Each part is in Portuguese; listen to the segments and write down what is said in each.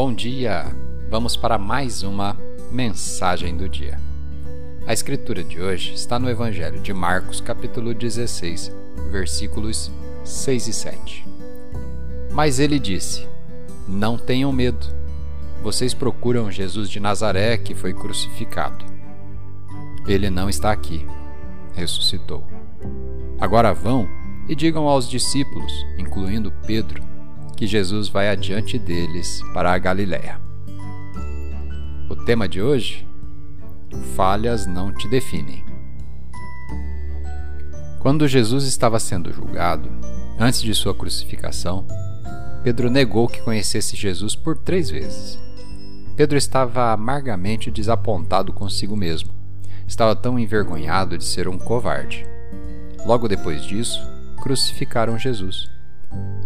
Bom dia! Vamos para mais uma mensagem do dia. A escritura de hoje está no Evangelho de Marcos, capítulo 16, versículos 6 e 7. Mas ele disse: Não tenham medo. Vocês procuram Jesus de Nazaré que foi crucificado. Ele não está aqui. Ressuscitou. Agora vão e digam aos discípulos, incluindo Pedro, que Jesus vai adiante deles para a Galiléia. O tema de hoje: Falhas não te definem. Quando Jesus estava sendo julgado, antes de sua crucificação, Pedro negou que conhecesse Jesus por três vezes. Pedro estava amargamente desapontado consigo mesmo. Estava tão envergonhado de ser um covarde. Logo depois disso, crucificaram Jesus.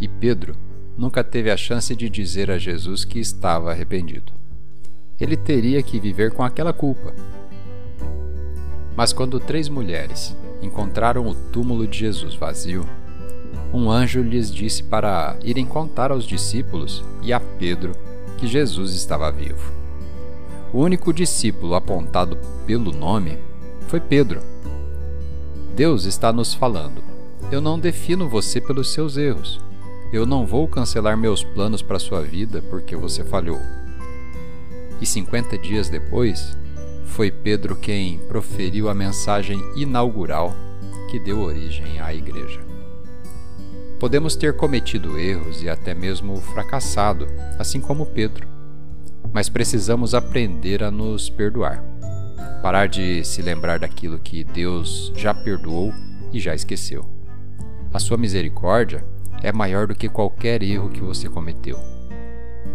E Pedro nunca teve a chance de dizer a Jesus que estava arrependido. Ele teria que viver com aquela culpa. Mas quando três mulheres encontraram o túmulo de Jesus vazio, um anjo lhes disse para irem contar aos discípulos e a Pedro que Jesus estava vivo. O único discípulo apontado pelo nome foi Pedro. Deus está nos falando: Eu não defino você pelos seus erros eu não vou cancelar meus planos para sua vida porque você falhou. E 50 dias depois, foi Pedro quem proferiu a mensagem inaugural que deu origem à igreja. Podemos ter cometido erros e até mesmo fracassado, assim como Pedro, mas precisamos aprender a nos perdoar. Parar de se lembrar daquilo que Deus já perdoou e já esqueceu. A sua misericórdia é maior do que qualquer erro que você cometeu.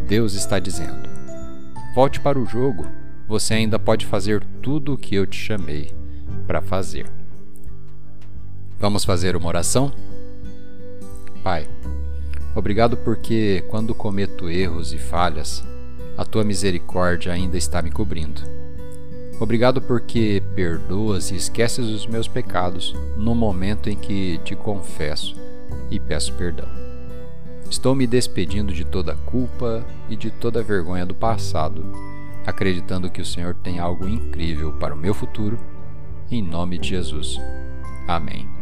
Deus está dizendo: volte para o jogo, você ainda pode fazer tudo o que eu te chamei para fazer. Vamos fazer uma oração? Pai, obrigado porque, quando cometo erros e falhas, a tua misericórdia ainda está me cobrindo. Obrigado porque perdoas e esqueces os meus pecados no momento em que te confesso e peço perdão. Estou me despedindo de toda a culpa e de toda a vergonha do passado, acreditando que o Senhor tem algo incrível para o meu futuro. Em nome de Jesus. Amém.